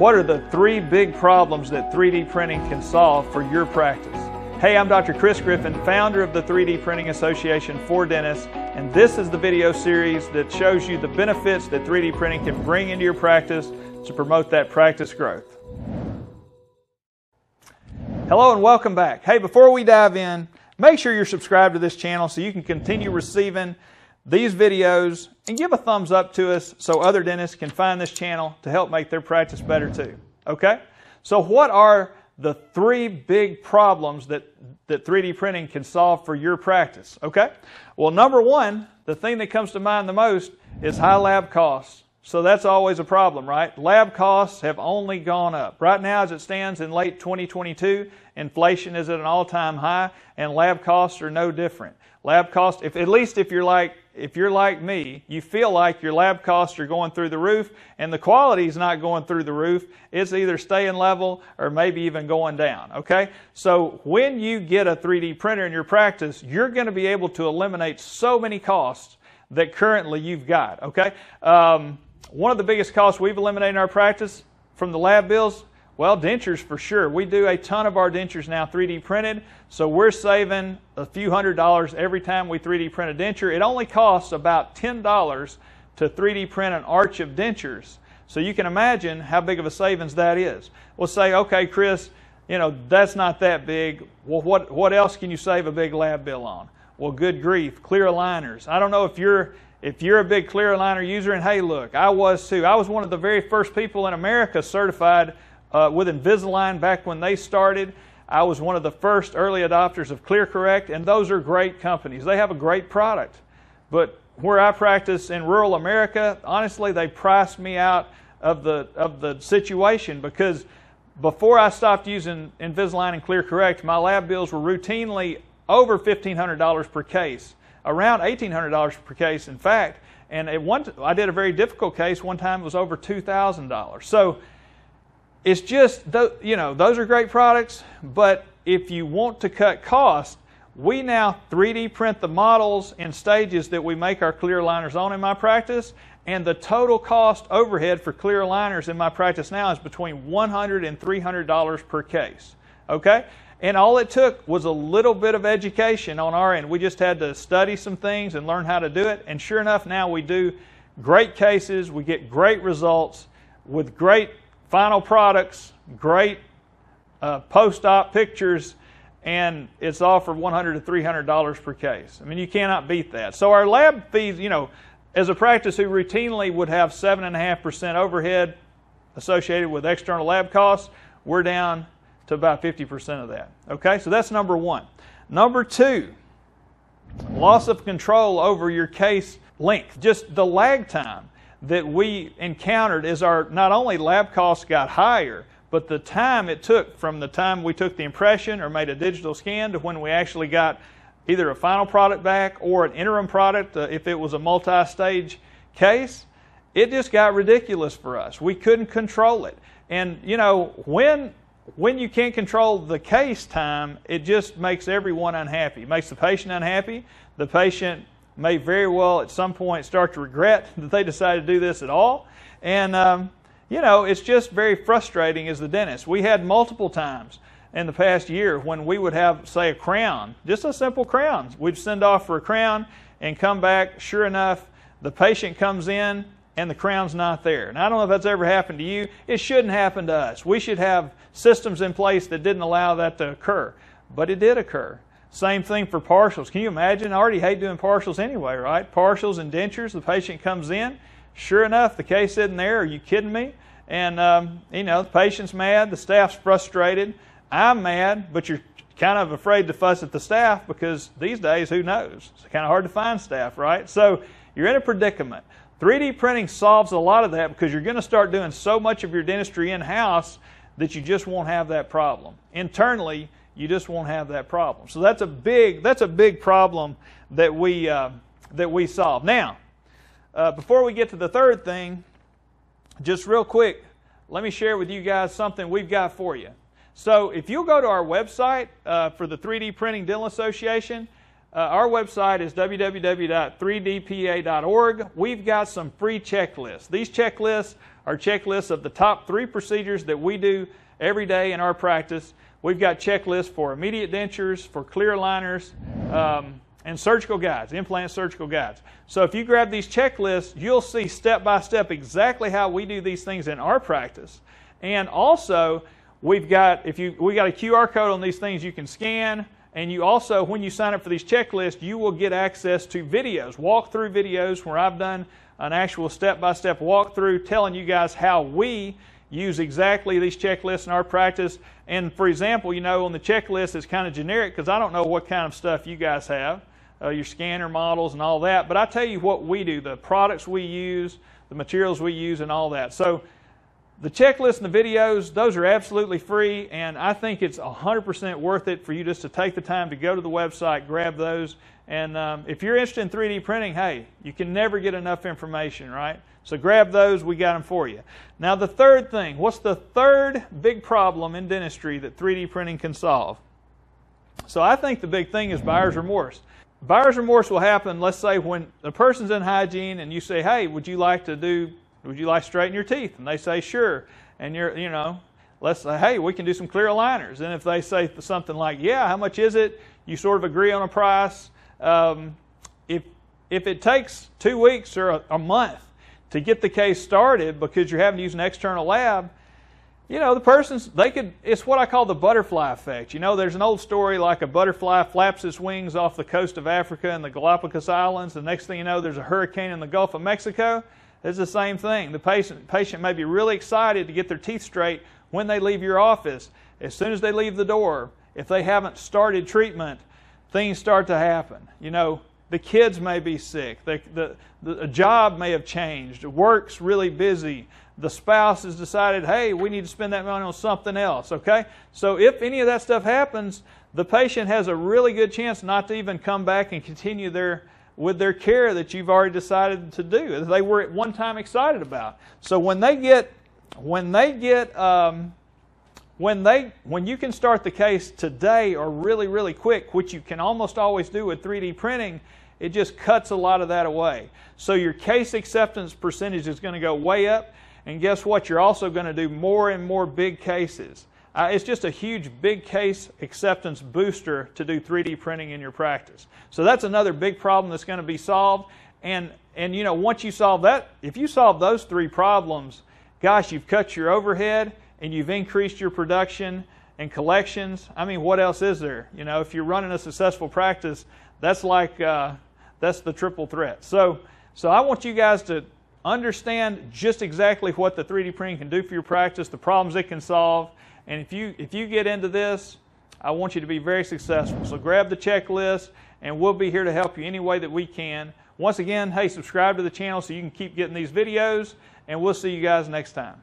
What are the three big problems that 3D printing can solve for your practice? Hey, I'm Dr. Chris Griffin, founder of the 3D Printing Association for Dentists, and this is the video series that shows you the benefits that 3D printing can bring into your practice to promote that practice growth. Hello and welcome back. Hey, before we dive in, make sure you're subscribed to this channel so you can continue receiving these videos and give a thumbs up to us so other dentists can find this channel to help make their practice better too. Okay? So what are the three big problems that, that 3D printing can solve for your practice? Okay? Well, number one, the thing that comes to mind the most is high lab costs. So that's always a problem, right? Lab costs have only gone up. Right now, as it stands in late 2022, inflation is at an all-time high, and lab costs are no different. Lab costs, if, at least if you're like if you're like me, you feel like your lab costs are going through the roof and the quality is not going through the roof. It's either staying level or maybe even going down. Okay? So when you get a 3D printer in your practice, you're going to be able to eliminate so many costs that currently you've got. Okay? Um, one of the biggest costs we've eliminated in our practice from the lab bills well, dentures for sure. We do a ton of our dentures now 3D printed, so we're saving a few hundred dollars every time we 3D print a denture. It only costs about $10 to 3D print an arch of dentures. So you can imagine how big of a savings that is. We'll say, okay, Chris, you know, that's not that big. Well, what, what else can you save a big lab bill on? Well, good grief, clear aligners. I don't know if you're if you're a big clear aligner user, and hey, look, I was too. I was one of the very first people in America certified uh, with Invisalign back when they started. I was one of the first early adopters of ClearCorrect, and those are great companies. They have a great product. But where I practice in rural America, honestly, they priced me out of the, of the situation because before I stopped using Invisalign and ClearCorrect, my lab bills were routinely over $1,500 per case, around $1,800 per case, in fact. And one, I did a very difficult case. One time it was over $2,000. So it's just, you know, those are great products, but if you want to cut costs, we now 3D print the models in stages that we make our clear aligners on in my practice, and the total cost overhead for clear aligners in my practice now is between $100 and $300 per case. Okay? And all it took was a little bit of education on our end. We just had to study some things and learn how to do it. And sure enough, now we do great cases. We get great results with great final products, great uh, post-op pictures, and it's offered 100 to $300 per case. I mean, you cannot beat that. So our lab fees, you know, as a practice who routinely would have 7.5% overhead associated with external lab costs, we're down to about 50% of that. Okay, so that's number one. Number two, loss of control over your case length, just the lag time that we encountered is our not only lab costs got higher, but the time it took from the time we took the impression or made a digital scan to when we actually got either a final product back or an interim product uh, if it was a multi-stage case, it just got ridiculous for us. We couldn't control it. And you know, when when you can't control the case time, it just makes everyone unhappy. It makes the patient unhappy. The patient may very well at some point start to regret that they decided to do this at all. And, um, you know, it's just very frustrating as the dentist. We had multiple times in the past year when we would have, say, a crown, just a simple crown. We'd send off for a crown and come back. Sure enough, the patient comes in and the crown's not there. And I don't know if that's ever happened to you. It shouldn't happen to us. We should have systems in place that didn't allow that to occur. But it did occur. Same thing for partials. Can you imagine? I already hate doing partials anyway, right? Partials and dentures, the patient comes in. Sure enough, the case isn't there. Are you kidding me? And, um, you know, the patient's mad, the staff's frustrated. I'm mad, but you're kind of afraid to fuss at the staff because these days, who knows? It's kind of hard to find staff, right? So you're in a predicament. 3D printing solves a lot of that because you're going to start doing so much of your dentistry in house that you just won't have that problem. Internally, you just won't have that problem. So that's a big that's a big problem that we uh, that we solve. Now, uh, before we get to the third thing, just real quick, let me share with you guys something we've got for you. So if you'll go to our website uh, for the 3D Printing Dental Association, uh, our website is www.3dpa.org. We've got some free checklists. These checklists are checklists of the top three procedures that we do every day in our practice. We've got checklists for immediate dentures, for clear aligners, um, and surgical guides, implant surgical guides. So if you grab these checklists, you'll see step by step exactly how we do these things in our practice. And also, we've got if you we got a QR code on these things you can scan. And you also, when you sign up for these checklists, you will get access to videos, walkthrough videos where I've done an actual step by step walkthrough telling you guys how we use exactly these checklists in our practice. And for example, you know, on the checklist, it's kind of generic because I don't know what kind of stuff you guys have, uh, your scanner models and all that. But I tell you what we do, the products we use, the materials we use, and all that. So the checklist and the videos, those are absolutely free, and I think it's 100% worth it for you just to take the time to go to the website, grab those. And um, if you're interested in 3D printing, hey, you can never get enough information, right? So grab those, we got them for you. Now, the third thing what's the third big problem in dentistry that 3D printing can solve? So I think the big thing is buyer's remorse. Buyer's remorse will happen, let's say, when a person's in hygiene and you say, hey, would you like to do would you like to straighten your teeth? And they say, sure. And you're, you know, let's say, hey, we can do some clear aligners. And if they say something like, yeah, how much is it? You sort of agree on a price. Um, if, if it takes two weeks or a, a month to get the case started because you're having to use an external lab, you know, the person's, they could, it's what I call the butterfly effect. You know, there's an old story like a butterfly flaps its wings off the coast of Africa and the Galapagos Islands. The next thing you know, there's a hurricane in the Gulf of Mexico. It's the same thing. The patient, patient may be really excited to get their teeth straight when they leave your office. As soon as they leave the door, if they haven't started treatment, things start to happen. You know, the kids may be sick. The, the, the job may have changed. Work's really busy. The spouse has decided, hey, we need to spend that money on something else, okay? So if any of that stuff happens, the patient has a really good chance not to even come back and continue their with their care that you've already decided to do that they were at one time excited about. So when they get when they get um, when they when you can start the case today or really really quick which you can almost always do with 3d printing it just cuts a lot of that away. So your case acceptance percentage is going to go way up and guess what? You're also going to do more and more big cases uh, it's just a huge big case acceptance booster to do 3D printing in your practice. So that's another big problem that's going to be solved. And, and you know, once you solve that, if you solve those three problems, gosh, you've cut your overhead and you've increased your production and collections. I mean, what else is there? You know, if you're running a successful practice, that's like, uh, that's the triple threat. So, so I want you guys to understand just exactly what the 3D printing can do for your practice, the problems it can solve, and if you, if you get into this, I want you to be very successful. So grab the checklist, and we'll be here to help you any way that we can. Once again, hey, subscribe to the channel so you can keep getting these videos, and we'll see you guys next time.